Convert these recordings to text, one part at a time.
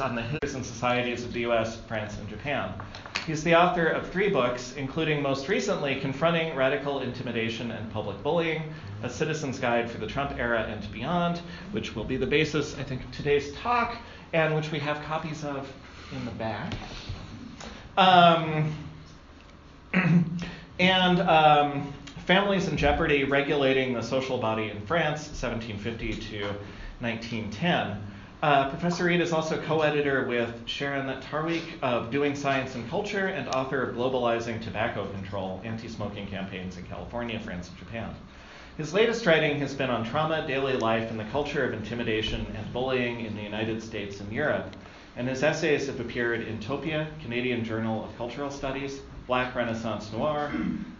on the histories and societies of the US, France, and Japan. He's the author of three books, including most recently Confronting Radical Intimidation and Public Bullying, A Citizen's Guide for the Trump Era and Beyond, which will be the basis, I think, of today's talk, and which we have copies of in the back. Um, and um, Families in Jeopardy Regulating the Social Body in France, 1750 to 1910. Uh, Professor Reid is also co editor with Sharon Traweek of Doing Science and Culture and author of Globalizing Tobacco Control Anti Smoking Campaigns in California, France, and Japan. His latest writing has been on trauma, daily life, and the culture of intimidation and bullying in the United States and Europe. And his essays have appeared in Topia, Canadian Journal of Cultural Studies, Black Renaissance Noir,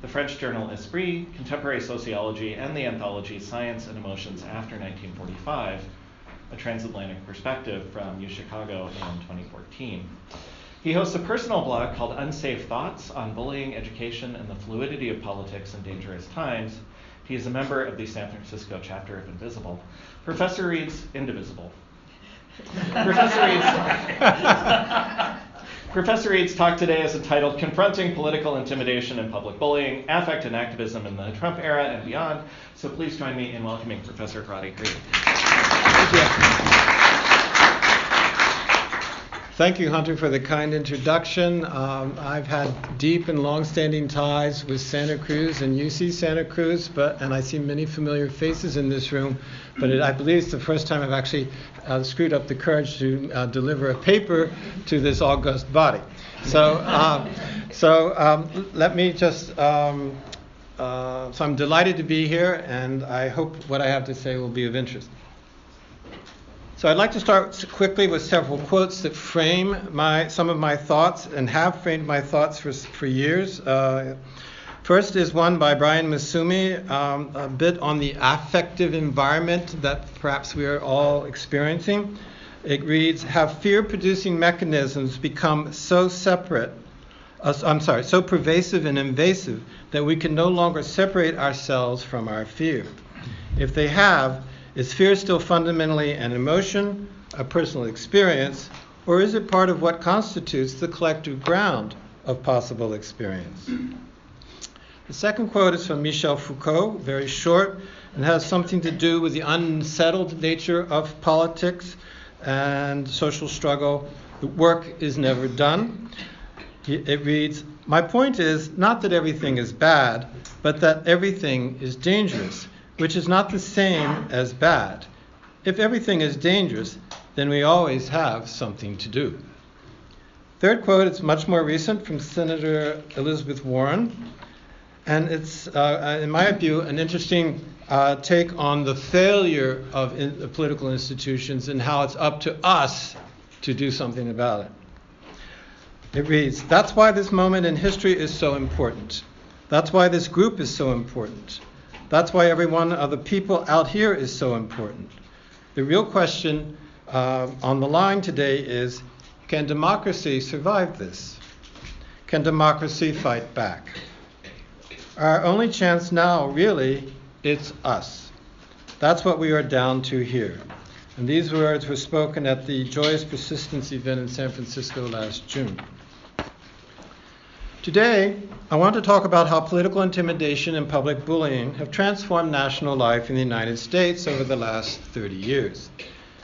the French journal Esprit, Contemporary Sociology, and the anthology Science and Emotions After 1945 a transatlantic perspective from UChicago in 2014. He hosts a personal blog called Unsafe Thoughts on bullying, education, and the fluidity of politics in dangerous times. He is a member of the San Francisco chapter of Invisible. Professor Reid's Indivisible. Professor Reid's Professor Reid's talk today is entitled Confronting Political Intimidation and Public Bullying, Affect and Activism in the Trump Era and Beyond. So please join me in welcoming Professor Reid. Thank you. Thank you, Hunter, for the kind introduction. Um, I've had deep and long-standing ties with Santa Cruz and UC Santa Cruz, but and I see many familiar faces in this room. But it, I believe it's the first time I've actually uh, screwed up the courage to uh, deliver a paper to this august body. So, um, so um, let me just. Um, uh, so I'm delighted to be here, and I hope what I have to say will be of interest. So I'd like to start quickly with several quotes that frame my, some of my thoughts and have framed my thoughts for, for years. Uh, first is one by Brian Massumi, um, a bit on the affective environment that perhaps we are all experiencing. It reads, have fear-producing mechanisms become so separate, uh, I'm sorry, so pervasive and invasive that we can no longer separate ourselves from our fear? If they have, is fear still fundamentally an emotion, a personal experience, or is it part of what constitutes the collective ground of possible experience? The second quote is from Michel Foucault, very short, and has something to do with the unsettled nature of politics and social struggle. The work is never done. It reads My point is not that everything is bad, but that everything is dangerous which is not the same as bad. If everything is dangerous, then we always have something to do. Third quote is much more recent from Senator Elizabeth Warren, and it's, uh, in my view, an interesting uh, take on the failure of in, the political institutions and how it's up to us to do something about it. It reads That's why this moment in history is so important. That's why this group is so important. That's why every one of the people out here is so important. The real question uh, on the line today is can democracy survive this? Can democracy fight back? Our only chance now, really, it's us. That's what we are down to here. And these words were spoken at the Joyous Persistence event in San Francisco last June. Today, I want to talk about how political intimidation and public bullying have transformed national life in the United States over the last 30 years,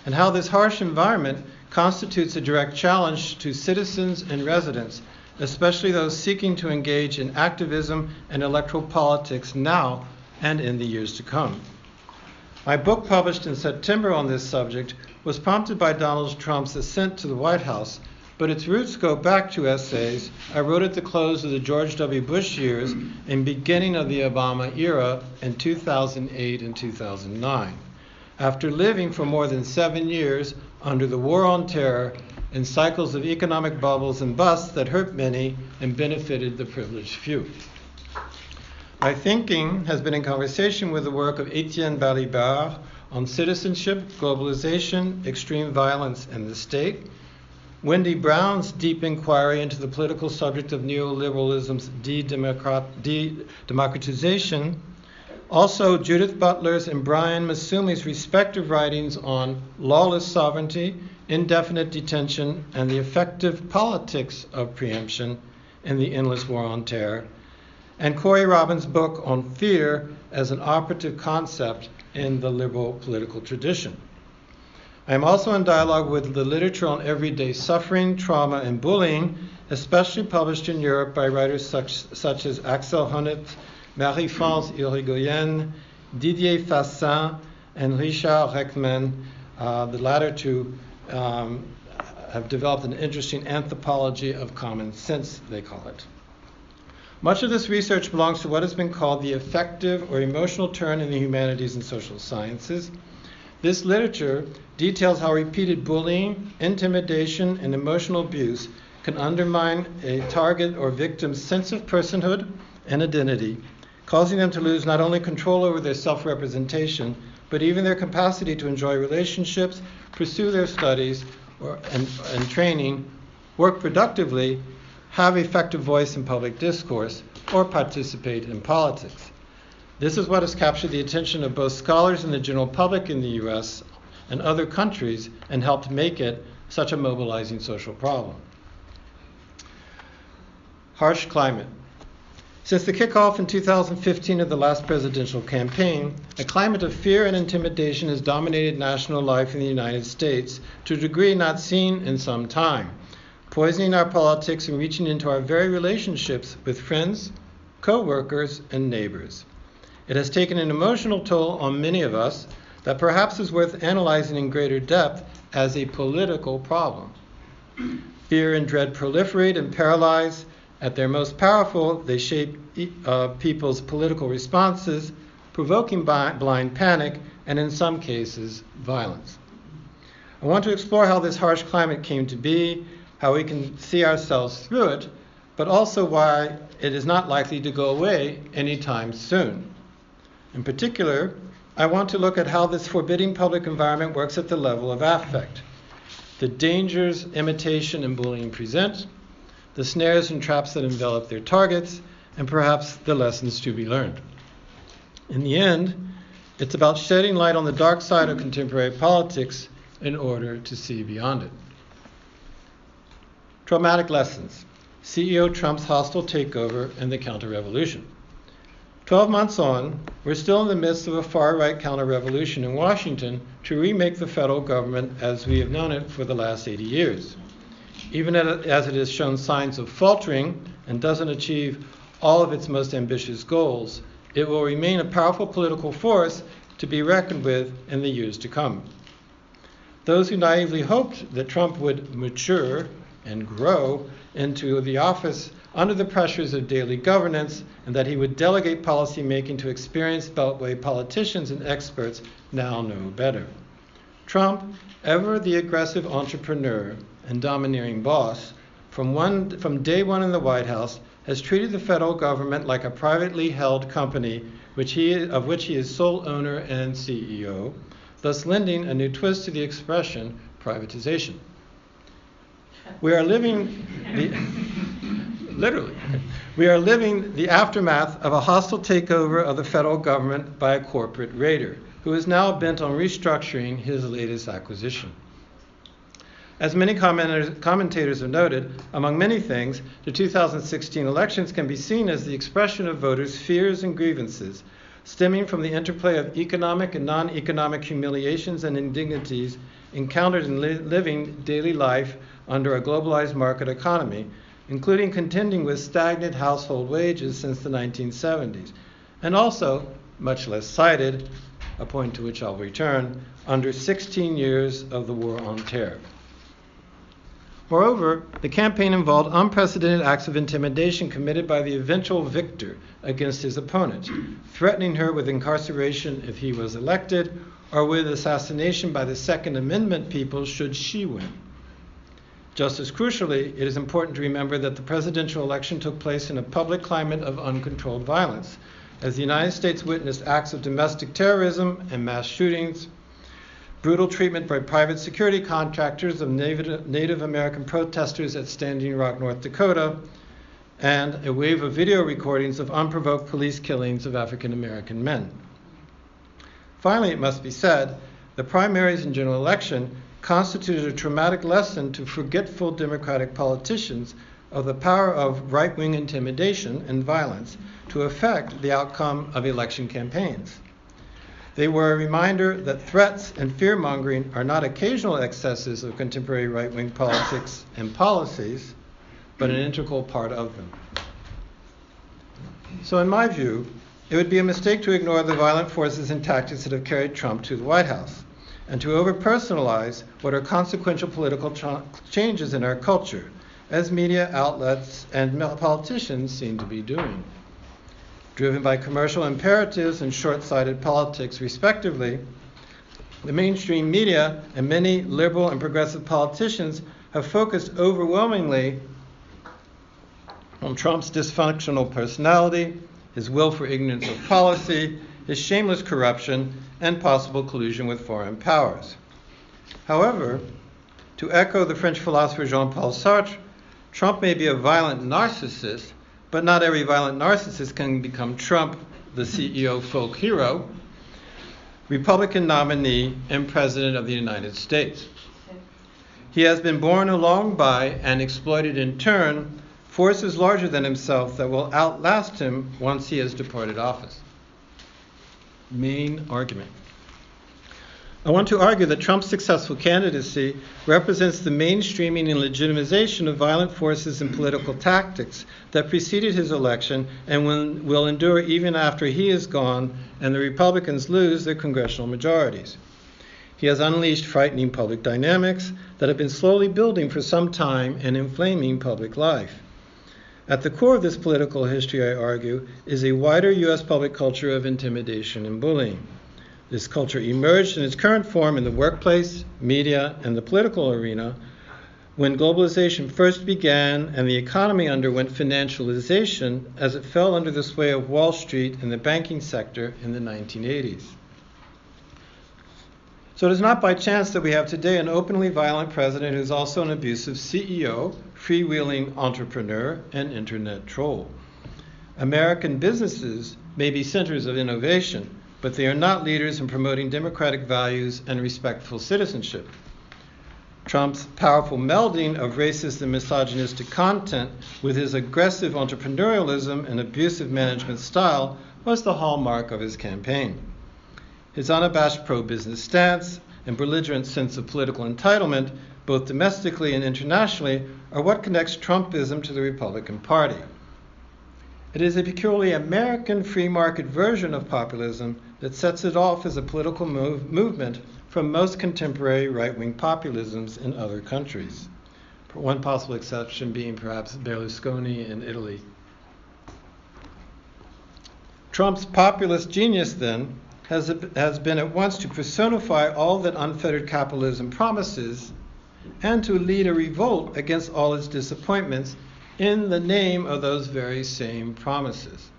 and how this harsh environment constitutes a direct challenge to citizens and residents, especially those seeking to engage in activism and electoral politics now and in the years to come. My book, published in September on this subject, was prompted by Donald Trump's ascent to the White House but its roots go back to essays I wrote at the close of the George W. Bush years and beginning of the Obama era in 2008 and 2009. After living for more than seven years under the war on terror and cycles of economic bubbles and busts that hurt many and benefited the privileged few. My thinking has been in conversation with the work of Etienne Balibar on citizenship, globalization, extreme violence, and the state Wendy Brown's deep inquiry into the political subject of neoliberalism's de-democratization, also Judith Butler's and Brian Massumi's respective writings on lawless sovereignty indefinite detention, and the affective politics of preemption in the endless war on terror, and Corey Robin's book on fear as an operative concept in the liberal political tradition. I am also in dialogue with the literature on everyday suffering, trauma, and bullying, especially published in Europe by writers such, such as Axel Honneth, Marie-France Hirigoyen, Didier Fassin, and Richard Rechtman, uh, the latter two um, have developed an interesting anthropology of common sense, they call it. Much of this research belongs to what has been called the affective or emotional turn in the humanities and social sciences. This literature details how repeated bullying, intimidation, and emotional abuse can undermine a target or victim's sense of personhood and identity, causing them to lose not only control over their self representation, but even their capacity to enjoy relationships, pursue their studies or, and, and training, work productively, have effective voice in public discourse, or participate in politics. This is what has captured the attention of both scholars and the general public in the US and other countries and helped make it such a mobilizing social problem. Harsh climate. Since the kickoff in 2015 of the last presidential campaign, a climate of fear and intimidation has dominated national life in the United States to a degree not seen in some time, poisoning our politics and reaching into our very relationships with friends, co workers, and neighbors. It has taken an emotional toll on many of us that perhaps is worth analyzing in greater depth as a political problem. Fear and dread proliferate and paralyze at their most powerful, they shape uh, people's political responses, provoking blind panic and, in some cases, violence. I want to explore how this harsh climate came to be, how we can see ourselves through it, but also why it is not likely to go away anytime soon. In particular, I want to look at how this forbidding public environment works at the level of affect, the dangers imitation and bullying present, the snares and traps that envelop their targets, and perhaps the lessons to be learned. In the end, it's about shedding light on the dark side of contemporary politics in order to see beyond it. Traumatic lessons CEO Trump's hostile takeover and the counter revolution. Twelve months on, we're still in the midst of a far right counter revolution in Washington to remake the federal government as we have known it for the last 80 years even as it has shown signs of faltering and doesn't achieve all of its most ambitious goals, it will remain a powerful political force to be reckoned with in the years to come. Those who naively hoped that Trump would mature and grow into the office under the pressures of daily governance and that he would delegate policymaking to experienced Beltway politicians and experts now know better. Trump, ever the aggressive entrepreneur, and domineering boss, from, one, from day one in the White House, has treated the federal government like a privately held company which he, of which he is sole owner and CEO, thus lending a new twist to the expression privatization. We are living the, literally, we are living the aftermath of a hostile takeover of the federal government by a corporate raider who is now bent on restructuring his latest acquisition. As many commentators have noted, among many things, the 2016 elections can be seen as the expression of voters' fears and grievances, stemming from the interplay of economic and non economic humiliations and indignities encountered in li- living daily life under a globalized market economy, including contending with stagnant household wages since the 1970s, and also, much less cited, a point to which I'll return, under 16 years of the war on terror. Moreover, the campaign involved unprecedented acts of intimidation committed by the eventual victor against his opponent, threatening her with incarceration if he was elected or with assassination by the Second Amendment people should she win. Just as crucially, it is important to remember that the presidential election took place in a public climate of uncontrolled violence, as the United States witnessed acts of domestic terrorism and mass shootings, brutal treatment by private security contractors of Native American protesters at Standing Rock, North Dakota, and a wave of video recordings of unprovoked police killings of African American men. Finally, it must be said, the primaries and general election constituted a traumatic lesson to forgetful Democratic politicians of the power of right wing intimidation and violence to affect the outcome of election campaigns. They were a reminder that threats and fear mongering are not occasional excesses of contemporary right wing politics and policies, but an integral part of them. So, in my view, it would be a mistake to ignore the violent forces and tactics that have carried Trump to the White House and to overpersonalize what are consequential political changes in our culture, as media outlets and politicians seem to be doing. Driven by commercial imperatives and short sighted politics, respectively, the mainstream media and many liberal and progressive politicians have focused overwhelmingly on Trump's dysfunctional personality his will for ignorance of policy, his shameless corruption, and possible collusion with foreign powers. However, to echo the French philosopher Jean Paul Sartre, Trump may be a violent narcissist, but not every violent narcissist can become Trump, the CEO folk hero, Republican nominee, and President of the United States. He has been borne along by and exploited in turn forces larger than himself that will outlast him once he has departed office. Main argument. I want to argue that Trump's successful candidacy represents the mainstreaming and legitimization of violent forces and political tactics that preceded his election and will endure even after he is gone and the Republicans lose their congressional majorities. He has unleashed frightening public dynamics that have been slowly building for some time and inflaming public life. At the core of this political history, I argue, is a wider U.S. public culture of intimidation and bullying. This culture emerged in its current form in the workplace, media, and the political arena when globalization first began and the economy underwent financialization as it fell under the sway of Wall Street and the banking sector in the 1980s. So it is not by chance that we have today an openly violent president who's also an abusive CEO, freewheeling entrepreneur, and internet troll. American businesses may be centers of innovation, but they are not leaders in promoting democratic values and respectful citizenship. Trump's powerful melding of racist and misogynistic content with his aggressive entrepreneurialism and abusive management style was the hallmark of his campaign. His unabashed pro business stance and belligerent sense of political entitlement, both domestically and internationally, are what connects Trumpism to the Republican Party. It is a peculiarly American free market version of populism that sets it off as a political move, movement from most contemporary right wing populisms in other countries. One possible exception being perhaps Berlusconi in Italy. Trump's populist genius, then, has, has been at once to personify all that unfettered capitalism promises and to lead a revolt against all its disappointments in the name of those very same promises.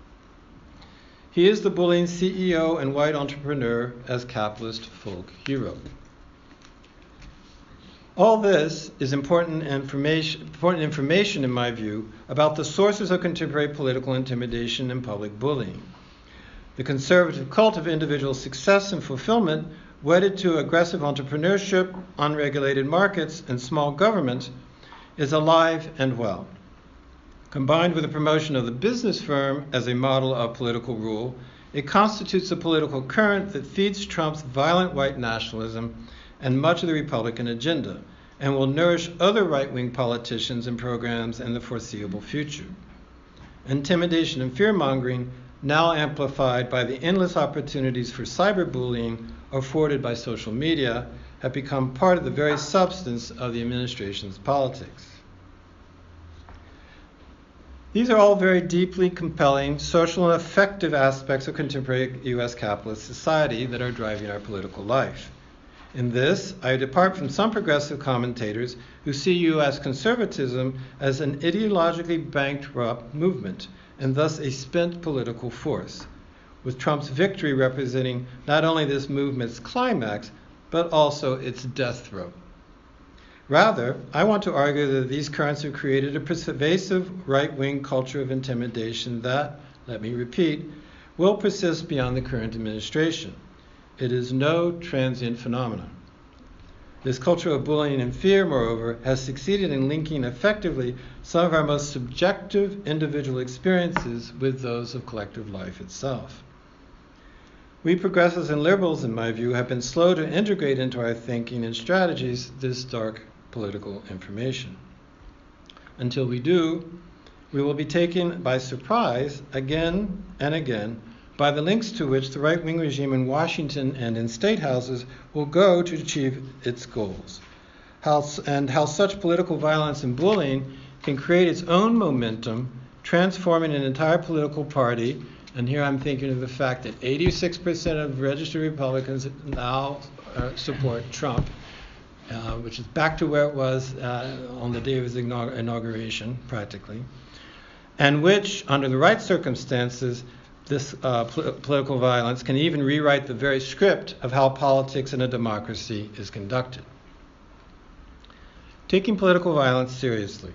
He is the bullying CEO and white entrepreneur as capitalist folk hero. All this is important information, important information, in my view, about the sources of contemporary political intimidation and public bullying. The conservative cult of individual success and fulfillment, wedded to aggressive entrepreneurship, unregulated markets, and small government, is alive and well. Combined with the promotion of the business firm as a model of political rule, it constitutes a political current that feeds Trump's violent white nationalism and much of the Republican agenda, and will nourish other right wing politicians and programs in the foreseeable future. Intimidation and fear mongering now amplified by the endless opportunities for cyberbullying afforded by social media, have become part of the very substance of the administration's politics. These are all very deeply compelling social and effective aspects of contemporary U.S. capitalist society that are driving our political life. In this, I depart from some progressive commentators who see U.S. conservatism as an ideologically bankrupt movement and thus a spent political force, with Trump's victory representing not only this movement's climax, but also its death throw. Rather, I want to argue that these currents have created a pervasive right wing culture of intimidation that, let me repeat, will persist beyond the current administration. It is no transient phenomenon. This culture of bullying and fear, moreover, has succeeded in linking effectively some of our most subjective individual experiences with those of collective life itself. We progressives and liberals, in my view, have been slow to integrate into our thinking and strategies this dark political information. Until we do, we will be taken by surprise again and again by the links to which the right wing regime in Washington and in state houses will go to achieve its goals, how, and how such political violence and bullying can create its own momentum, transforming an entire political party. And here I'm thinking of the fact that 86% of registered Republicans now uh, support Trump, uh, which is back to where it was uh, on the day of his inauguration, practically, and which, under the right circumstances, this uh, pl- political violence can even rewrite the very script of how politics in a democracy is conducted. Taking political violence seriously.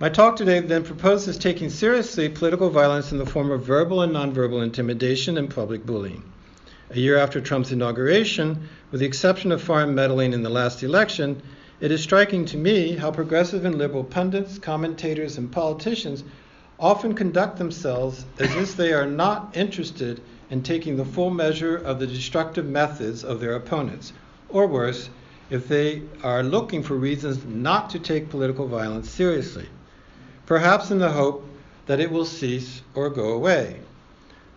My talk today then proposes taking seriously political violence in the form of verbal and nonverbal intimidation and public bullying. A year after Trump's inauguration, with the exception of foreign meddling in the last election, it is striking to me how progressive and liberal pundits, commentators, and politicians often conduct themselves as if they are not interested in taking the full measure of the destructive methods of their opponents, or worse, if they are looking for reasons not to take political violence seriously, perhaps in the hope that it will cease or go away.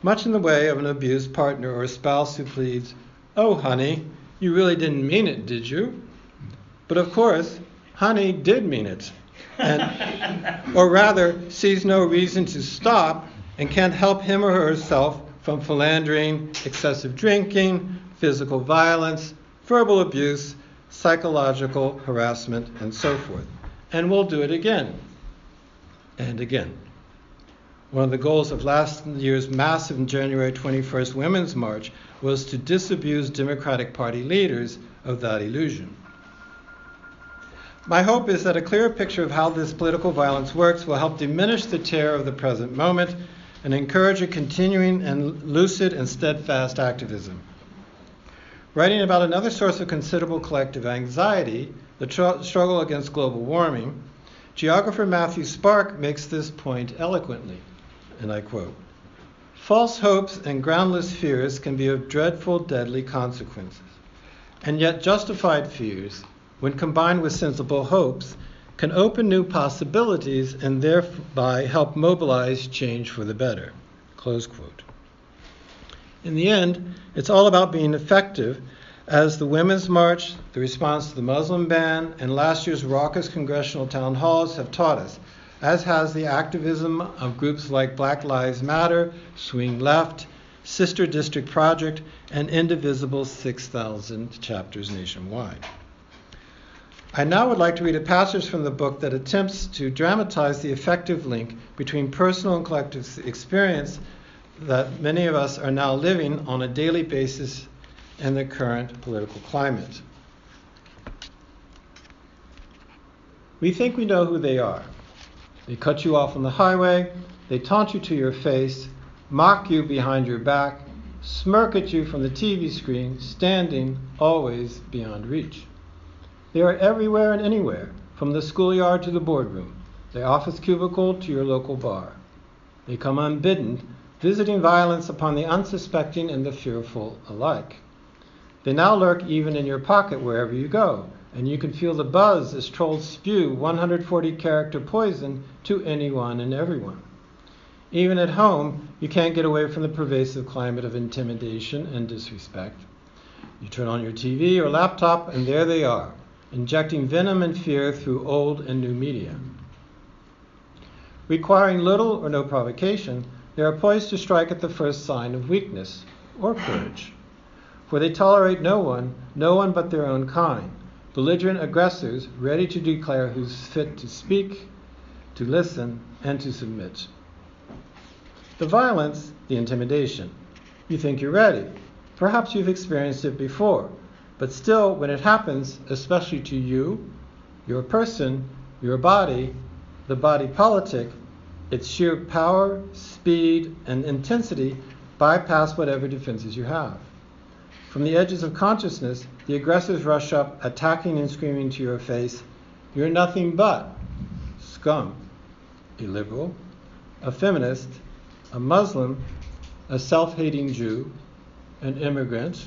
Much in the way of an abused partner or spouse who pleads, Oh, honey, you really didn't mean it, did you? But of course, honey did mean it and, or rather sees no reason to stop and can't help him or herself from philandering, excessive drinking, physical violence, verbal abuse, psychological harassment, and so forth. And we'll do it again and again. One of the goals of last year's massive January 21st Women's March was to disabuse Democratic Party leaders of that illusion. My hope is that a clearer picture of how this political violence works will help diminish the terror of the present moment and encourage a continuing and lucid and steadfast activism. Writing about another source of considerable collective anxiety, the tr- struggle against global warming, geographer Matthew Sparke makes this point eloquently, and I quote False hopes and groundless fears can be of dreadful, deadly consequences, and yet justified fears when combined with sensible hopes, can open new possibilities and thereby help mobilize change for the better. Close quote. In the end, it's all about being effective, as the Women's March, the response to the Muslim ban, and last year's raucous congressional town halls have taught us, as has the activism of groups like Black Lives Matter, Swing Left, Sister District Project, and Indivisible 6,000 chapters nationwide. I now would like to read a passage from the book that attempts to dramatize the effective link between personal and collective experience that many of us are now living on a daily basis in the current political climate. We think we know who they are. They cut you off on the highway, they taunt you to your face, mock you behind your back, smirk at you from the TV screen, standing always beyond reach. They are everywhere and anywhere, from the schoolyard to the boardroom, the office cubicle to your local bar. They come unbidden, visiting violence upon the unsuspecting and the fearful alike. They now lurk even in your pocket wherever you go, and you can feel the buzz as trolls spew 140 character poison to anyone and everyone. Even at home, you can't get away from the pervasive climate of intimidation and disrespect. You turn on your TV or laptop, and there they are injecting venom and fear through old and new media. Requiring little or no provocation, they are poised to strike at the first sign of weakness or courage. For they tolerate no one, no one but their own kind, belligerent aggressors ready to declare who's fit to speak, to listen, and to submit. The violence, the intimidation. You think you're ready. Perhaps you've experienced it before. But still, when it happens, especially to you, your person, your body, the body politic, its sheer power, speed, and intensity bypass whatever defenses you have. From the edges of consciousness, the aggressors rush up, attacking and screaming to your face, You're nothing but scum, a liberal, a feminist, a Muslim, a self hating Jew, an immigrant,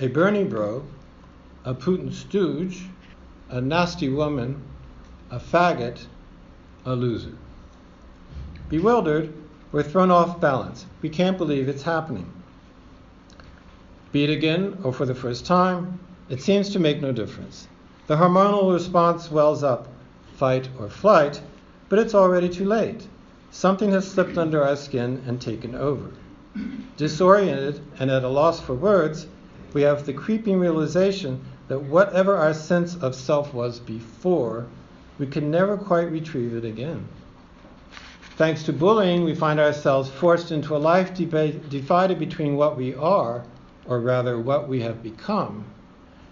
a Bernie bro, a Putin stooge, a nasty woman, a faggot, a loser. Bewildered, we're thrown off balance. We can't believe it's happening. Again or for the first time, it seems to make no difference. The hormonal response wells up, fight or flight, but it's already too late. Something has slipped under our skin and taken over. Disoriented and at a loss for words, we have the creeping realization that whatever our sense of self was before, we can never quite retrieve it again. Thanks to bullying, we find ourselves forced into a life divided between what we are, or rather what we have become,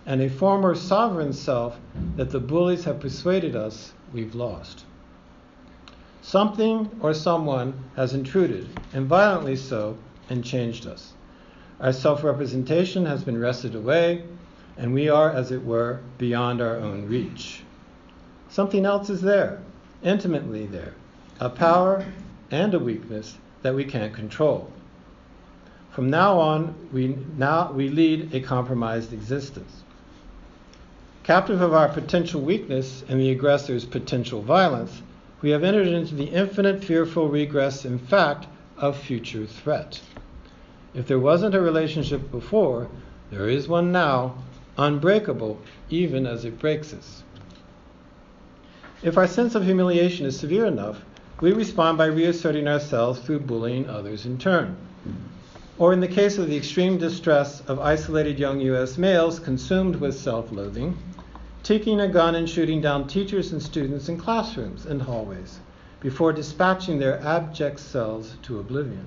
and a former sovereign self that the bullies have persuaded us we've lost. Something or someone has intruded, and violently so, and changed us. Our self representation has been wrested away, and we are, as it were, beyond our own reach. Something else is there, intimately there, a power and a weakness that we can't control. From now on, we, now, we lead a compromised existence. Captive of our potential weakness and the aggressor's potential violence, we have entered into the infinite fearful regress, in fact, of future threat. If there wasn't a relationship before, there is one now, unbreakable even as it breaks us. If our sense of humiliation is severe enough, we respond by reasserting ourselves through bullying others in turn. Or in the case of the extreme distress of isolated young U.S. males consumed with self loathing, taking a gun and shooting down teachers and students in classrooms and hallways before dispatching their abject selves to oblivion.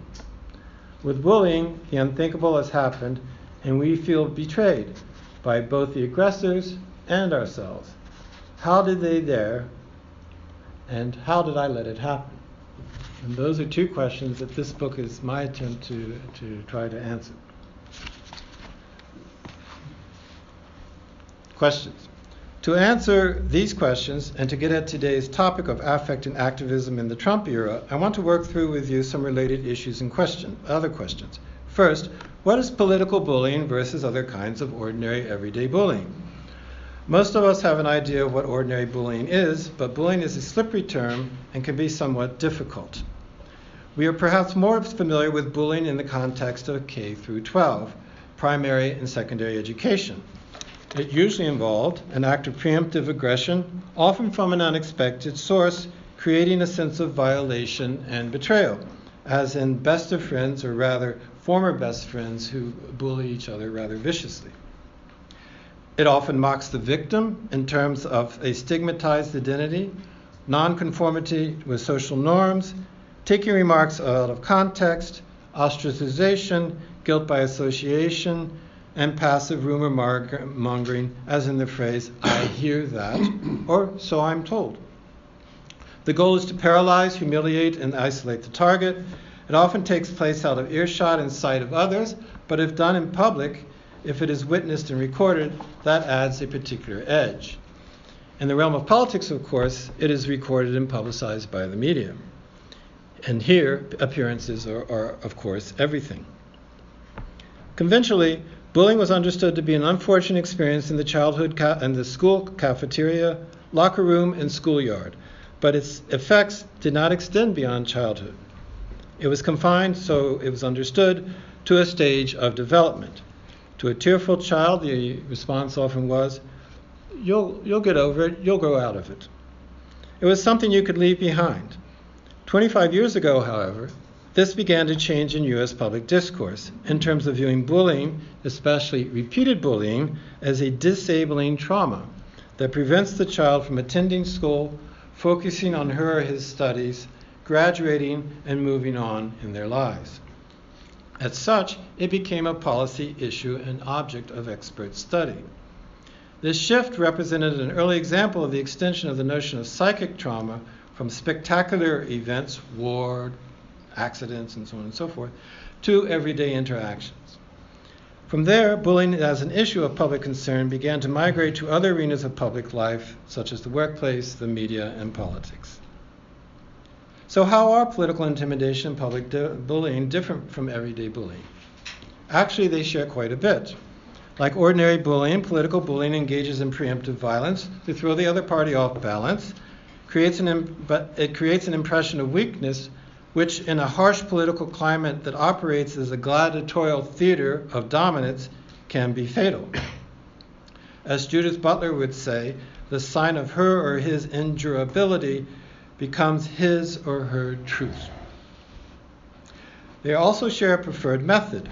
With bullying, the unthinkable has happened, and we feel betrayed by both the aggressors and ourselves. How did they dare and how did I let it happen? And those are two questions that this book is my attempt to, to try to answer. Questions. To answer these questions and to get at today's topic of affect and activism in the Trump era, I want to work through with you some related issues and question, other questions. First, what is political bullying versus other kinds of ordinary everyday bullying? Most of us have an idea of what ordinary bullying is, but bullying is a slippery term and can be somewhat difficult. We are perhaps more familiar with bullying in the context of K through 12, primary and secondary education. It usually involved an act of preemptive aggression, often from an unexpected source, creating a sense of violation and betrayal, as in best of friends, or rather former best friends who bully each other rather viciously. It often mocks the victim in terms of a stigmatized identity, nonconformity with social norms, taking remarks out of context, ostracization, guilt by association, and passive rumor mongering, as in the phrase, I hear that, or so I'm told. The goal is to paralyze, humiliate, and isolate the target. It often takes place out of earshot and sight of others, but if done in public, if it is witnessed and recorded, that adds a particular edge. In the realm of politics, of course, it is recorded and publicized by the media. And here, appearances are, are of course, everything. Conventionally, bullying was understood to be an unfortunate experience in the childhood ca- and the school cafeteria, locker room, and schoolyard, but its effects did not extend beyond childhood. It was confined, so it was understood, to a stage of development. To a tearful child, the response often was, you'll, you'll get over it, you'll grow out of it. It was something you could leave behind. 25 years ago, however, this began to change in U.S. public discourse in terms of viewing bullying, especially repeated bullying, as a disabling trauma that prevents the child from attending school, focusing on her or his studies, graduating, and moving on in their lives. As such, it became a policy issue and object of expert study. This shift represented an early example of the extension of the notion of psychic trauma from spectacular events, war, accidents, and so on and so forth, to everyday interactions. From there, bullying as an issue of public concern began to migrate to other arenas of public life, such as the workplace, the media, and politics. So, how are political intimidation and public di- bullying different from everyday bullying? Actually, they share quite a bit. Like ordinary bullying, political bullying engages in preemptive violence to throw the other party off balance. Creates an but it creates an impression of weakness, which, in a harsh political climate that operates as a gladiatorial theater of dominance, can be fatal. As Judith Butler would say, the sign of her or his endurability becomes his or her truth. They also share a preferred method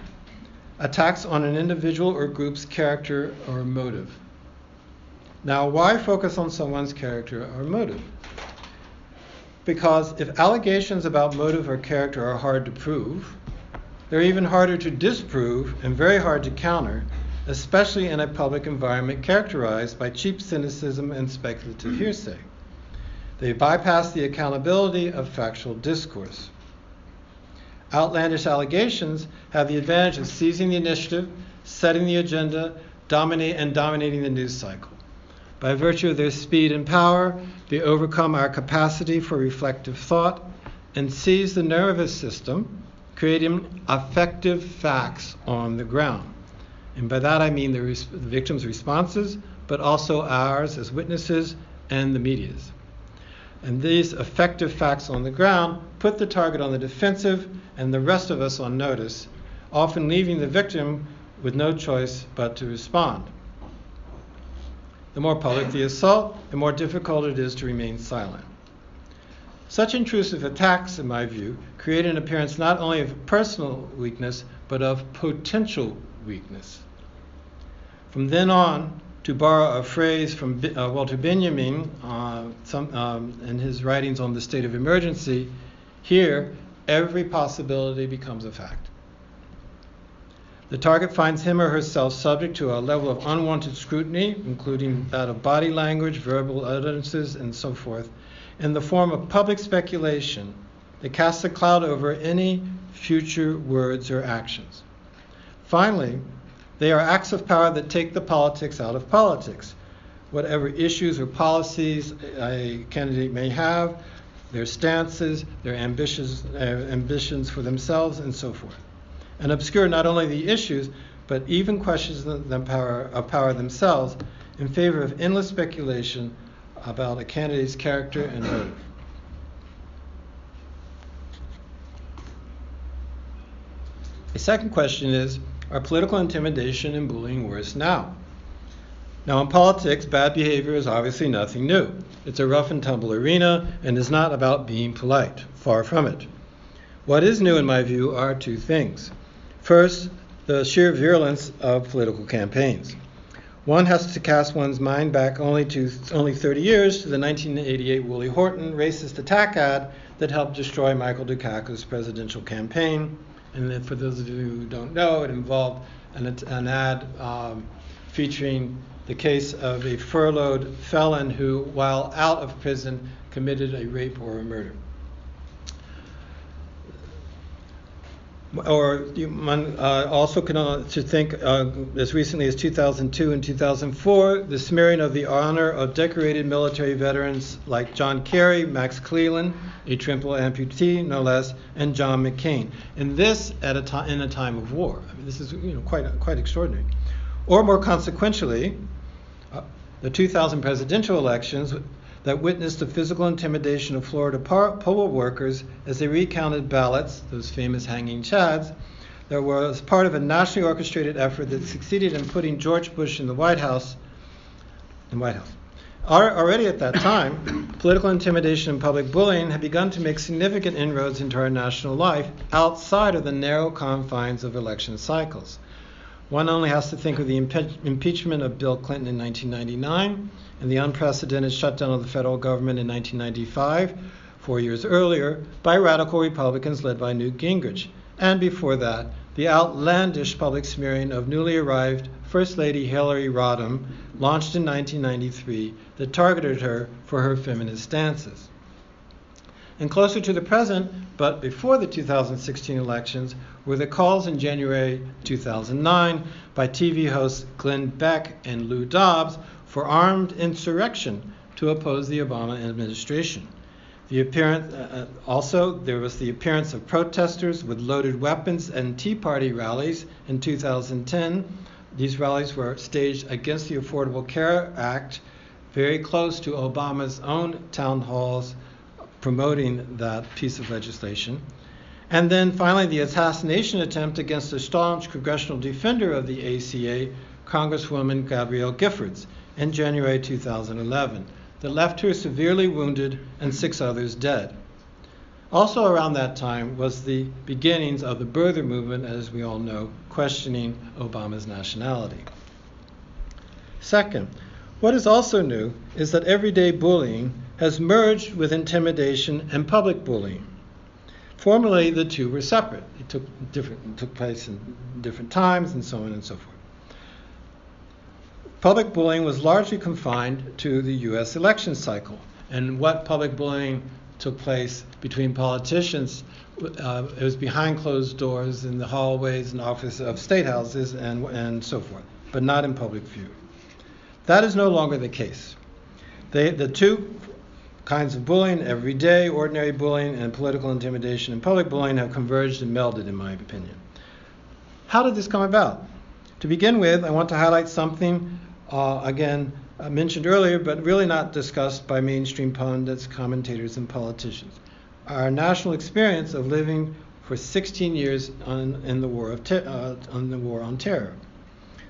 attacks on an individual or group's character or motive. Now, why focus on someone's character or motive? Because if allegations about motive or character are hard to prove, they're even harder to disprove and very hard to counter, especially in a public environment characterized by cheap cynicism and speculative hearsay. They bypass the accountability of factual discourse. Outlandish allegations have the advantage of seizing the initiative, setting the agenda, dominate and dominating the news cycle. By virtue of their speed and power, they overcome our capacity for reflective thought and seize the nervous system, creating affective facts on the ground. And by that I mean the, res- the victim's responses, but also ours as witnesses and the media's. And these affective facts on the ground put the target on the defensive and the rest of us on notice, often leaving the victim with no choice but to respond. The more public the assault, the more difficult it is to remain silent. Such intrusive attacks, in my view, create an appearance not only of personal weakness, but of potential weakness. From then on, to borrow a phrase from uh, Walter Benjamin uh, some, um, in his writings on the state of emergency, here every possibility becomes a fact. The target finds him or herself subject to a level of unwanted scrutiny, including that of body language, verbal utterances, and so forth, in the form of public speculation that casts a cloud over any future words or actions. Finally, they are acts of power that take the politics out of politics. Whatever issues or policies a candidate may have, their stances, their ambitious, uh, ambitions for themselves, and so forth. And obscure not only the issues, but even questions of power, of power themselves in favor of endless speculation about a candidate's character and motive. A second question is are political intimidation and bullying worse now? Now, in politics, bad behavior is obviously nothing new. It's a rough and tumble arena and is not about being polite. Far from it. What is new, in my view, are two things. First, the sheer virulence of political campaigns. One has to cast one's mind back only to only 30 years to the 1988 Willie Horton racist attack ad that helped destroy Michael Dukakis' presidential campaign and for those of you who don't know, it involved an, an ad um, featuring the case of a furloughed felon who, while out of prison, committed a rape or a murder. Or uh, also can uh, to think uh, as recently as 2002 and 2004, the smearing of the honor of decorated military veterans like John Kerry, Max Cleland, a triple amputee, no less, and John McCain. And this at a time in a time of war. I mean, this is you know quite quite extraordinary. Or more consequentially, uh, the 2000 presidential elections that witnessed the physical intimidation of Florida poll workers as they recounted ballots, those famous hanging chads, that was part of a nationally orchestrated effort that succeeded in putting George Bush in the White House. In White House. Already at that time, political intimidation and public bullying had begun to make significant inroads into our national life outside of the narrow confines of election cycles. One only has to think of the impe- impeachment of Bill Clinton in 1999 and the unprecedented shutdown of the federal government in 1995, four years earlier, by radical Republicans led by Newt Gingrich. And before that, the outlandish public smearing of newly arrived First Lady Hillary Rodham, launched in 1993, that targeted her for her feminist stances. And closer to the present, but before the 2016 elections, were the calls in January 2009 by TV hosts Glenn Beck and Lou Dobbs for armed insurrection to oppose the Obama administration. The appearance, uh, uh, also, there was the appearance of protesters with loaded weapons and Tea Party rallies in 2010. These rallies were staged against the Affordable Care Act, very close to Obama's own town halls promoting that piece of legislation. And then finally, the assassination attempt against a staunch congressional defender of the ACA, Congresswoman Gabrielle Giffords, in January 2011 that left her severely wounded and six others dead. Also around that time was the beginnings of the birther movement, as we all know, questioning Obama's nationality. Second, what is also new is that everyday bullying has merged with intimidation and public bullying. Formerly, the two were separate. It took, different, took place in different times and so on and so forth. Public bullying was largely confined to the U.S. election cycle. And what public bullying took place between politicians, uh, it was behind closed doors in the hallways and offices of state houses and, and so forth, but not in public view. That is no longer the case. They, the two kinds of bullying, everyday, ordinary bullying, and political intimidation and public bullying have converged and melded, in my opinion. How did this come about? To begin with, I want to highlight something uh, again, uh, mentioned earlier, but really not discussed by mainstream pundits, commentators, and politicians. Our national experience of living for 16 years on, in the war, te- uh, on the war on terror.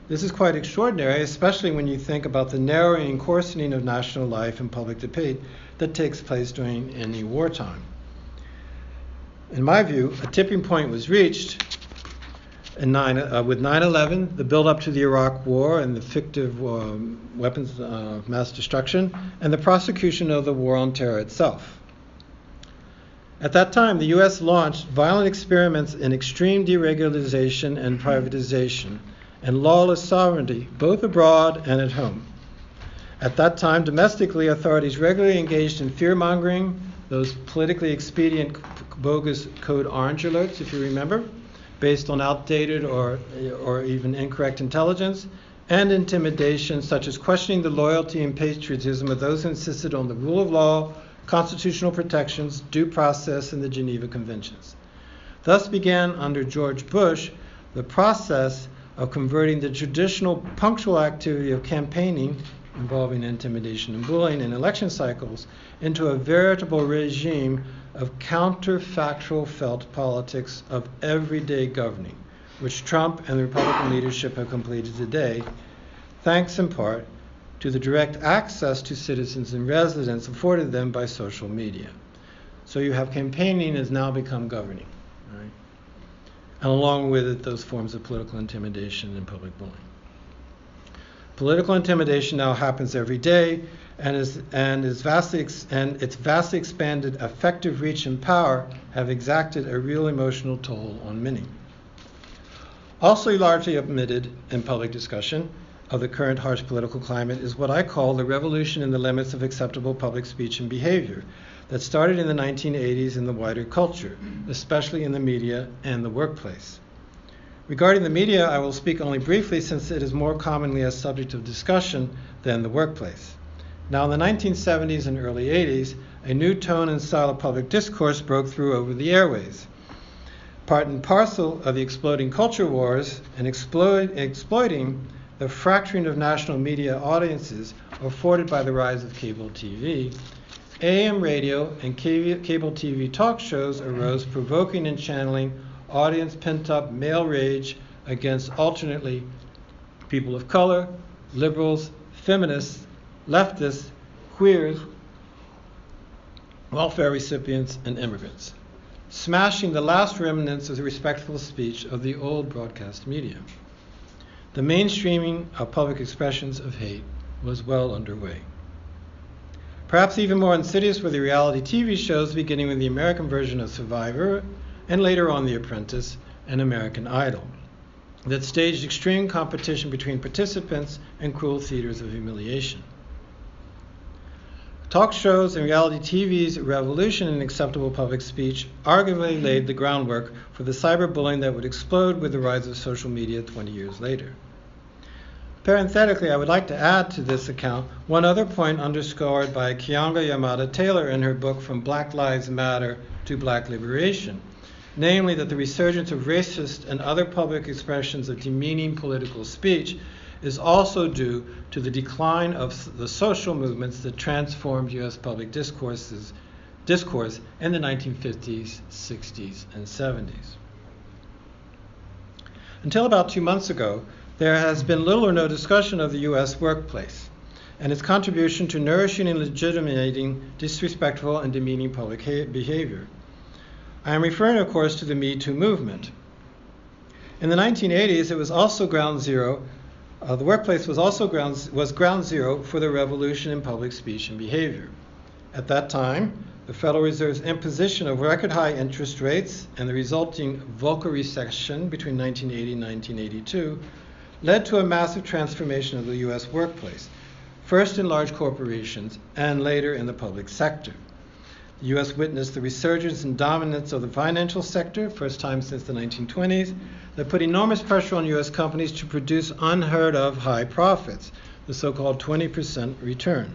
This is quite extraordinary, especially when you think about the narrowing and coarsening of national life and public debate that takes place during any wartime. In my view, a tipping point was reached nine, uh, with 9/11, the build-up to the Iraq War and the fictive um, weapons of uh, mass destruction, and the prosecution of the war on terror itself. At that time, the U.S. launched violent experiments in extreme deregulation and privatization, and lawless sovereignty, both abroad and at home. At that time, domestically, authorities regularly engaged in fear mongering, those politically expedient bogus Code Orange alerts, if you remember based on outdated or, or even incorrect intelligence, and intimidation, such as questioning the loyalty and patriotism of those who insisted on the rule of law, constitutional protections, due process, and the Geneva Conventions. Thus began under George Bush the process of converting the traditional punctual activity of campaigning involving intimidation and bullying in election cycles into a veritable regime of counterfactual felt politics of everyday governing, which Trump and the Republican leadership have completed today, thanks in part to the direct access to citizens and residents afforded them by social media. So you have campaigning has now become governing, right? And along with it, those forms of political intimidation and public bullying. Political intimidation now happens every day, and is and is vastly ex- and its vastly expanded effective reach and power have exacted a real emotional toll on many. Also largely omitted in public discussion of the current harsh political climate is what I call the revolution in the limits of acceptable public speech and behavior that started in the 1980s in the wider culture, especially in the media and the workplace. Regarding the media, I will speak only briefly since it is more commonly a subject of discussion than the workplace. Now, in the 1970s and early 80s, a new tone and style of public discourse broke through over the airways. Part and parcel of the exploding culture wars and exploit, exploiting the fracturing of national media audiences afforded by the rise of cable TV, AM radio and cable TV talk shows arose, provoking and channeling audience pent up male rage against alternately people of color, liberals, feminists, leftists, queers, welfare recipients, and immigrants, smashing the last remnants of the respectful speech of the old broadcast media. The mainstreaming of public expressions of hate was well underway. Perhaps even more insidious were the reality TV shows, beginning with the American version of Survivor and later on The Apprentice and American Idol, that staged extreme competition between participants and cruel theaters of humiliation. Talk shows and reality TV's revolution in acceptable public speech arguably laid the groundwork for the cyberbullying that would explode with the rise of social media 20 years later. Parenthetically, I would like to add to this account one other point underscored by Keeanga Yamahtta Taylor in her book From Black Lives Matter to Black Liberation, namely that the resurgence of racist and other public expressions of demeaning political speech is also due to the decline of the social movements that transformed U.S. public discourses, discourse in the 1950s, 60s, and 70s. Until about two months ago, there has been little or no discussion of the U.S. workplace and its contribution to nourishing and legitimating disrespectful and demeaning public behavior. I am referring, of course, to the Me Too movement. In the 1980s, it was also ground zero. Uh, the workplace was also ground, was ground zero for the revolution in public speech and behavior. At that time, the Federal Reserve's imposition of record high interest rates and the resulting Volcker recession between 1980 and 1982 led to a massive transformation of the U.S. workplace, first in large corporations and later in the public sector. The U.S. witnessed the resurgence and dominance of the financial sector, first time since the 1920s, that put enormous pressure on U.S. companies to produce unheard of high profits, the so called 20% return.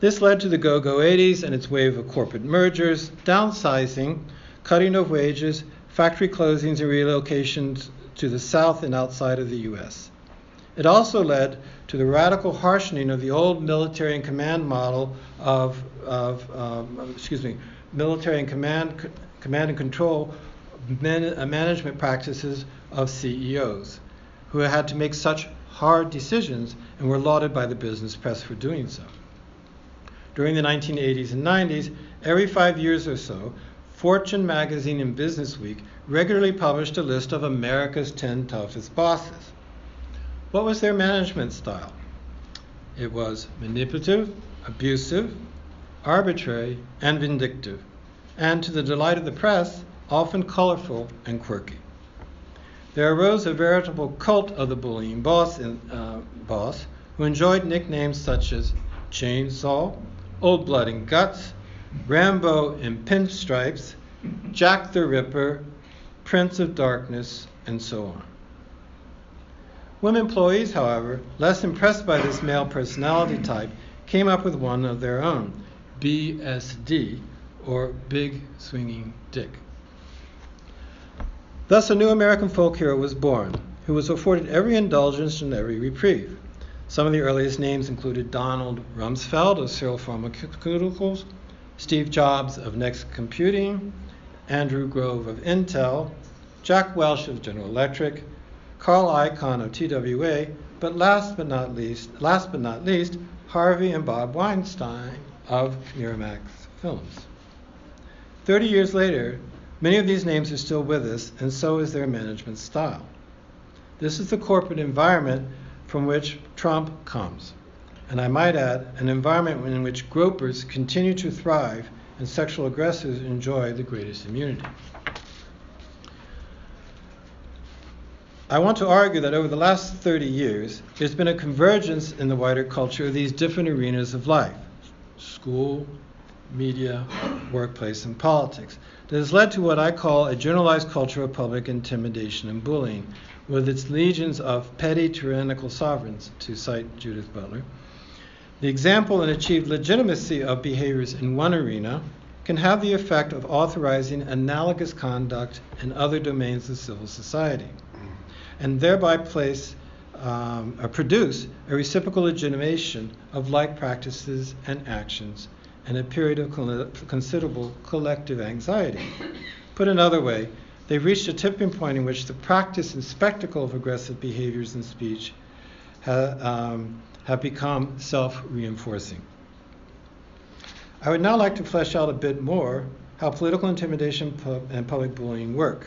This led to the go go 80s and its wave of corporate mergers, downsizing, cutting of wages, factory closings, and relocations to the south and outside of the U.S. It also led to the radical harshening of the old military and command model of, of um, excuse me, military and command, command and control man, uh, management practices of CEOs, who had to make such hard decisions and were lauded by the business press for doing so. During the 1980s and 90s, every five years or so, Fortune magazine and Business Week regularly published a list of America's 10 toughest bosses. What was their management style? It was manipulative, abusive, arbitrary, and vindictive, and to the delight of the press, often colorful and quirky. There arose a veritable cult of the bullying boss, in, uh, boss who enjoyed nicknames such as Chainsaw, Old Blood and Guts, Rambo in Pinstripes, Jack the Ripper, Prince of Darkness, and so on. Women employees, however, less impressed by this male personality type, came up with one of their own BSD, or Big Swinging Dick. Thus, a new American folk hero was born, who was afforded every indulgence and every reprieve. Some of the earliest names included Donald Rumsfeld of Searle Pharmaceuticals, Steve Jobs of Next Computing, Andrew Grove of Intel, Jack Welch of General Electric, Carl Icahn of TWA, but last but not least, last but not least, Harvey and Bob Weinstein of Miramax Films. Thirty years later, many of these names are still with us, and so is their management style. This is the corporate environment from which Trump comes, and I might add, an environment in which gropers continue to thrive and sexual aggressors enjoy the greatest immunity. I want to argue that over the last 30 years, there's been a convergence in the wider culture of these different arenas of life school, media, workplace, and politics that has led to what I call a generalized culture of public intimidation and bullying, with its legions of petty tyrannical sovereigns, to cite Judith Butler. The example and achieved legitimacy of behaviors in one arena can have the effect of authorizing analogous conduct in other domains of civil society, and thereby place um, or produce a reciprocal legitimation of like practices and actions and a period of considerable collective anxiety. Put another way, they've reached a tipping point in which the practice and spectacle of aggressive behaviors and speech ha, um, have become self reinforcing. I would now like to flesh out a bit more how political intimidation and public bullying work.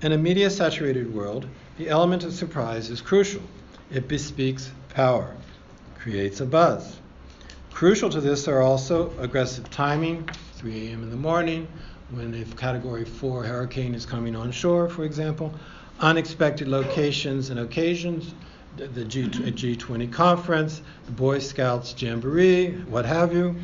In a media saturated world, the element of surprise is crucial. It bespeaks power, creates a buzz. Crucial to this are also aggressive timing, 3 a.m. in the morning, when a category 4 hurricane is coming on shore, for example, unexpected locations and occasions, the G, G20 conference, the Boy Scouts Jamboree, what have you.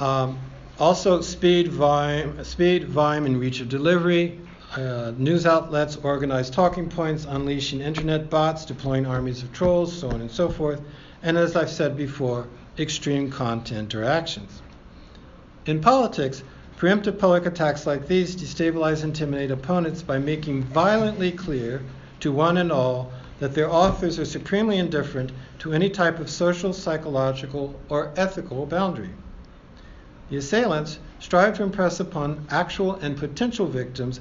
Um, also, speed, volume, speed, volume, and reach of delivery. Uh, news outlets organize talking points, unleashing internet bots, deploying armies of trolls, so on and so forth. And as I've said before, extreme content or actions. In politics, preemptive public attacks like these destabilize and intimidate opponents by making violently clear to one and all that their authors are supremely indifferent to any type of social, psychological, or ethical boundary. The assailants strive to impress upon actual and potential victims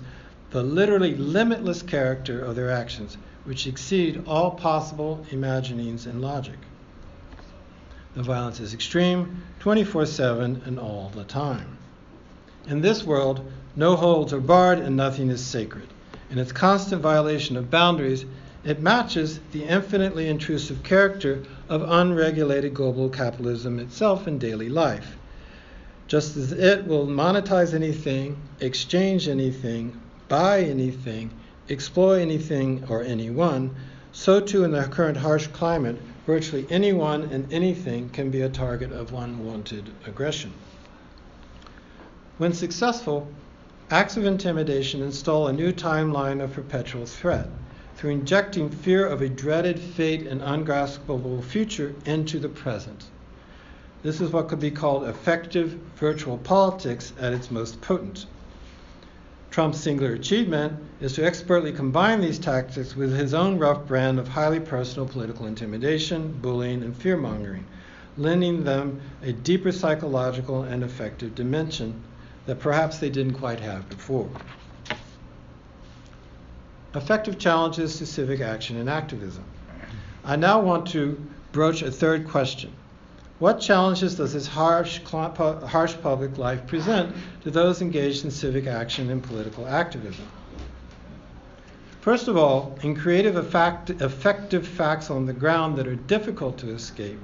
the literally limitless character of their actions, which exceed all possible imaginings and logic. The violence is extreme, 24 7, and all the time. In this world, no holds are barred and nothing is sacred. In its constant violation of boundaries, it matches the infinitely intrusive character of unregulated global capitalism itself in daily life. Just as it will monetize anything, exchange anything, buy anything, exploit anything or anyone, so too in the current harsh climate, virtually anyone and anything can be a target of unwanted aggression. When successful, acts of intimidation install a new timeline of perpetual threat through injecting fear of a dreaded fate and ungraspable future into the present. This is what could be called affective virtual politics at its most potent. Trump's singular achievement is to expertly combine these tactics with his own rough brand of highly personal political intimidation, bullying, and fear mongering, lending them a deeper psychological and affective dimension that perhaps they didn't quite have before. Affective challenges to civic action and activism. I now want to broach a third question what challenges does this harsh, harsh public life present to those engaged in civic action and political activism? First of all, in creative, affective facts on the ground that are difficult to escape,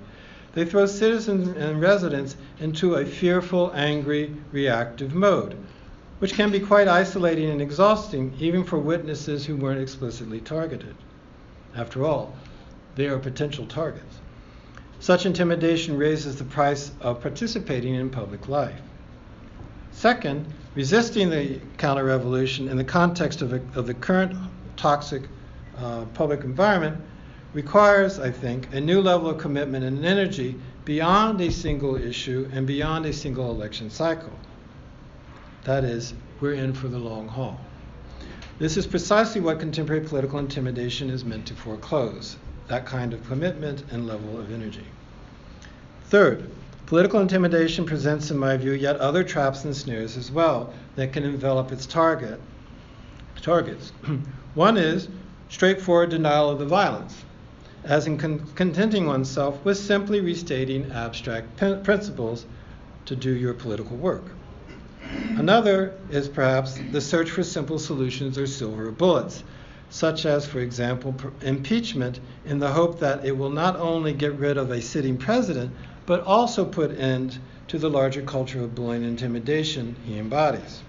they throw citizens and residents into a fearful, angry, reactive mode, which can be quite isolating and exhausting even for witnesses who weren't explicitly targeted. After all, they are potential targets. Such intimidation raises the price of participating in public life. Second, resisting the counter revolution in the context of, a, of the current toxic uh, public environment requires, I think, a new level of commitment and energy beyond a single issue and beyond a single election cycle. That is, we're in for the long haul. This is precisely what contemporary political intimidation is meant to foreclose that kind of commitment and level of energy. Third, political intimidation presents, in my view, yet other traps and snares as well that can envelop its target targets. One is straightforward denial of the violence, as in con- contenting oneself with simply restating abstract principles to do your political work. Another is perhaps the search for simple solutions or silver bullets, such as, for example, impeachment, in the hope that it will not only get rid of a sitting president, but also put end to the larger culture of bullying and intimidation he embodies.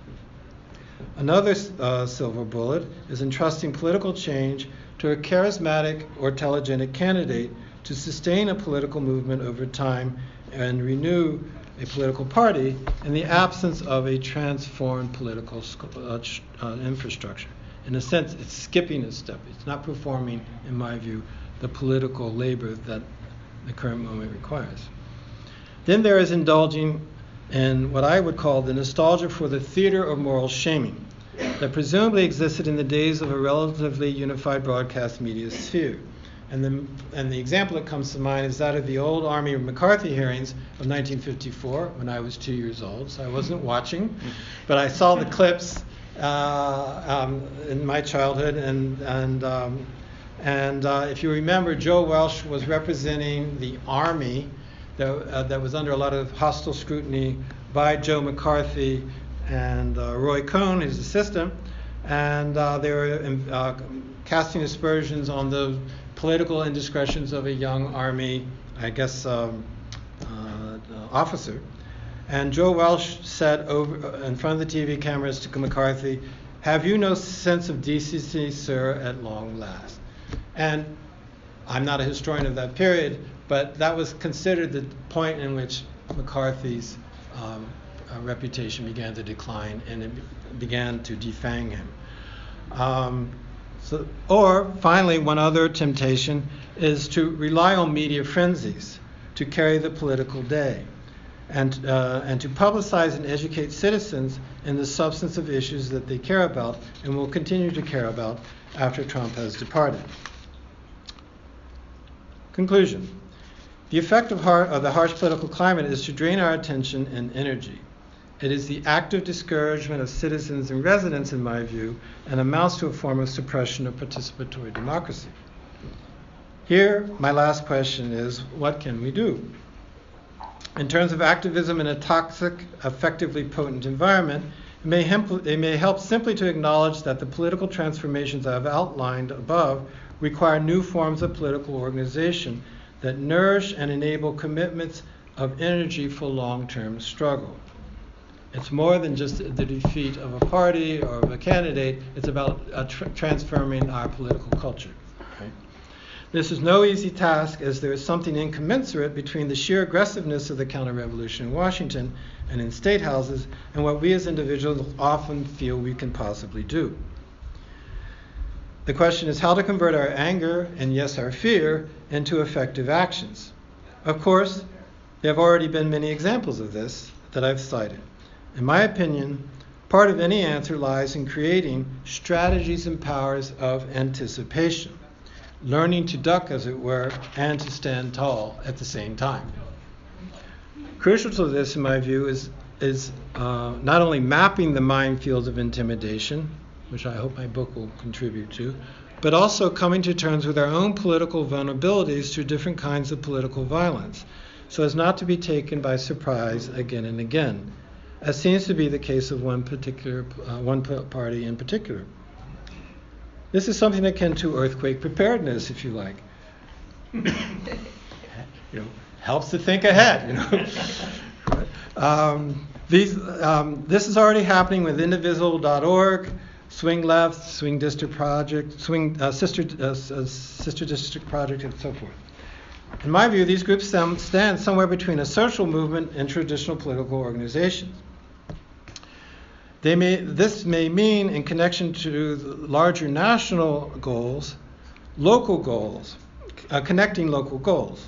Another uh, silver bullet is entrusting political change to a charismatic or telegenic candidate to sustain a political movement over time and renew a political party in the absence of a transformed political uh, uh, infrastructure in a sense, it's skipping a step. It's not performing, in my view, the political labor that the current moment requires. Then there is indulging in what I would call the nostalgia for the theater of moral shaming that presumably existed in the days of a relatively unified broadcast media sphere. And the, and the example that comes to mind is that of the old Army McCarthy hearings of 1954 when I was two years old. So I wasn't watching, but I saw the clips um, in my childhood, and and um, and uh, if you remember, Joe Welch was representing the army that, uh, that was under a lot of hostile scrutiny by Joe McCarthy and uh, Roy Cohn, his assistant, and uh, they were um, uh, casting aspersions on the political indiscretions of a young army, I guess, um, officer. And Joe Welch said over, in front of the TV cameras to McCarthy, Have you no sense of decency, sir, at long last? And I'm not a historian of that period, but that was considered the point in which McCarthy's um, uh, reputation began to decline and it began to defang him. Um, so, or finally, one other temptation is to rely on media frenzies to carry the political day and, uh, and to publicize and educate citizens in the substance of issues that they care about and will continue to care about after Trump has departed. Conclusion The effect of, har- of the harsh political climate is to drain our attention and energy. It is the active discouragement of citizens and residents, in my view, and amounts to a form of suppression of participatory democracy. Here, my last question is what can we do? In terms of activism in a toxic, affectively potent environment, it may, hemp- it may help simply to acknowledge that the political transformations I have outlined above require new forms of political organization that nourish and enable commitments of energy for long term struggle. It's more than just the defeat of a party or of a candidate, it's about uh, tr- transforming our political culture. This is no easy task, as there is something incommensurate between the sheer aggressiveness of the counter revolution in Washington and in state houses and what we as individuals often feel we can possibly do. The question is how to convert our anger and, yes, our fear into effective actions. Of course, there have already been many examples of this that I've cited. In my opinion, part of any answer lies in creating strategies and powers of anticipation learning to duck, as it were, and to stand tall at the same time. Crucial to this, in my view, is, is uh, not only mapping the minefields of intimidation, which I hope my book will contribute to, but also coming to terms with our own political vulnerabilities to different kinds of political violence, so as not to be taken by surprise again and again, as seems to be the case of one particular uh, one party in particular. This is something akin to earthquake preparedness, if you like. you know, helps to think ahead. You know. um, these, um, this is already happening with Indivisible.org, Swing Left, Swing District Project, Swing uh, Sister uh, uh, Sister District Project, and so forth. In my view, these groups stand somewhere between a social movement and traditional political organizations. They may, this may mean, in connection to larger national goals, local goals, uh, connecting local goals.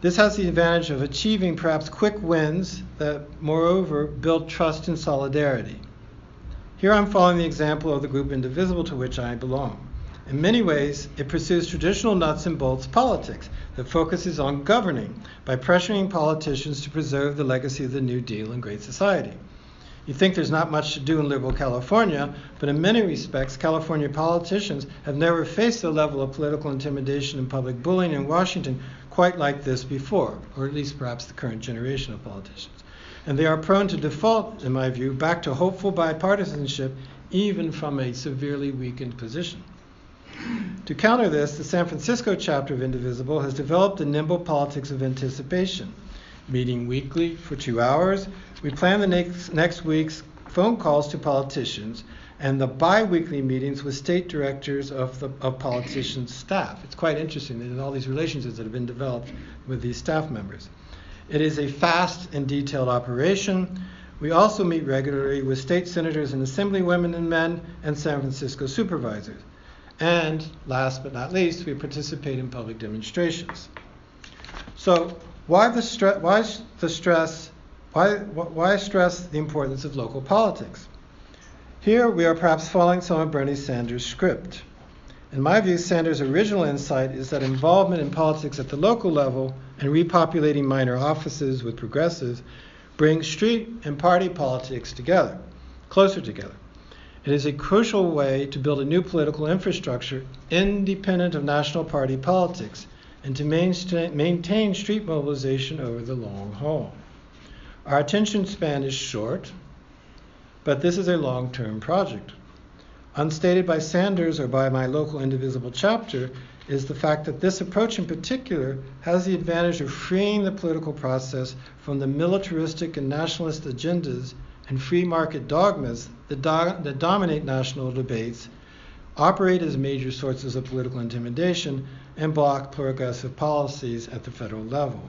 This has the advantage of achieving perhaps quick wins that, moreover, build trust and solidarity. Here I'm following the example of the group Indivisible to which I belong. In many ways, it pursues traditional nuts and bolts politics that focuses on governing by pressuring politicians to preserve the legacy of the New Deal and Great Society. You think there's not much to do in liberal California, but in many respects, California politicians have never faced the level of political intimidation and public bullying in Washington quite like this before, or at least perhaps the current generation of politicians. And they are prone to default, in my view, back to hopeful bipartisanship, even from a severely weakened position. To counter this, the San Francisco chapter of Indivisible has developed a nimble politics of anticipation meeting weekly for two hours. We plan the next, next week's phone calls to politicians and the bi-weekly meetings with state directors of the of politicians' staff. It's quite interesting in all these relationships that have been developed with these staff members. It is a fast and detailed operation. We also meet regularly with state senators and assemblywomen and men and San Francisco supervisors. And last but not least, we participate in public demonstrations. So why the, stre- why the stress? Why, why stress the importance of local politics? Here we are perhaps following some of Bernie Sanders' script. In my view, Sanders' original insight is that involvement in politics at the local level and repopulating minor offices with progressives brings street and party politics together, closer together. It is a crucial way to build a new political infrastructure independent of national party politics and to maintain street mobilization over the long haul. Our attention span is short, but this is a long term project. Unstated by Sanders or by my local indivisible chapter is the fact that this approach in particular has the advantage of freeing the political process from the militaristic and nationalist agendas and free market dogmas that, do- that dominate national debates operate as major sources of political intimidation and block progressive policies at the federal level.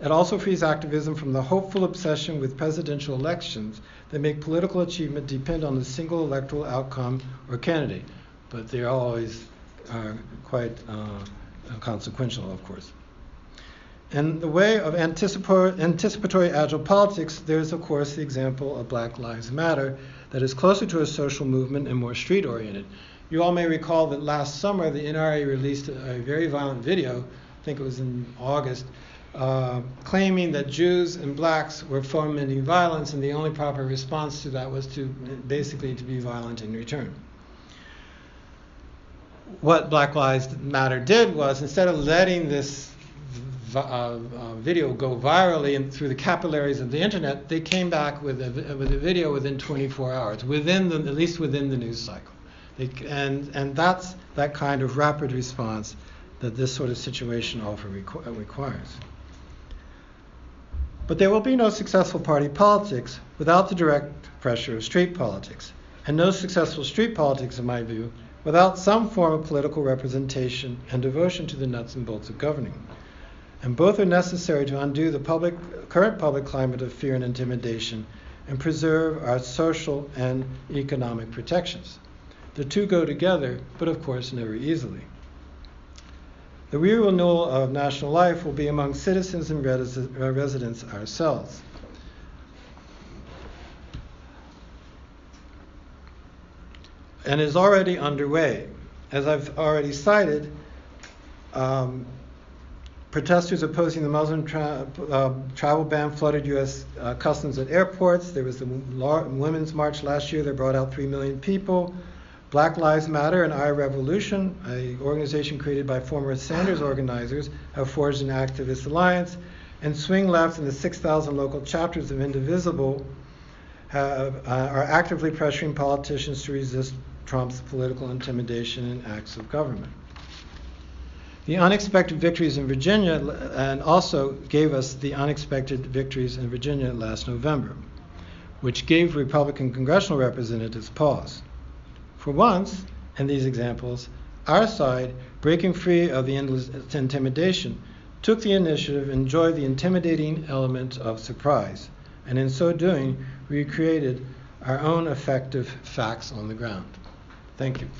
It also frees activism from the hopeful obsession with presidential elections that make political achievement depend on a single electoral outcome or candidate, but they are always are quite uh, consequential, of course. In the way of anticipatory, anticipatory agile politics, there's, of course, the example of Black Lives Matter that is closer to a social movement and more street oriented. You all may recall that last summer the NRA released a very violent video, I think it was in August, uh, claiming that Jews and blacks were fomenting violence, and the only proper response to that was to basically to be violent in return. What Black Lives Matter did was instead of letting this uh, uh, video go virally and through the capillaries of the internet, they came back with a, with a video within 24 hours, within the, at least within the news cycle. They, and, and that's that kind of rapid response that this sort of situation often requ- requires. But there will be no successful party politics without the direct pressure of street politics, and no successful street politics, in my view, without some form of political representation and devotion to the nuts and bolts of governing. And both are necessary to undo the public, current public climate of fear and intimidation and preserve our social and economic protections. The two go together, but of course never easily. The real renewal of national life will be among citizens and uh, residents ourselves. And is already underway. As I've already cited, um, protesters opposing the Muslim tra- uh, travel ban flooded U.S. Uh, customs at airports. There was the Women's March last year that brought out 3 million people. Black Lives Matter and Our Revolution, an organization created by former Sanders organizers, have forged an activist alliance. And Swing Left and the 6,000 local chapters of Indivisible have, uh, are actively pressuring politicians to resist Trump's political intimidation and acts of government. The unexpected victories in Virginia and also gave us the unexpected victories in Virginia last November, which gave Republican congressional representatives pause. For once, in these examples, our side, breaking free of the endless intimidation, took the initiative and enjoyed the intimidating element of surprise. And in so doing, we created our own affective facts on the ground. Thank you.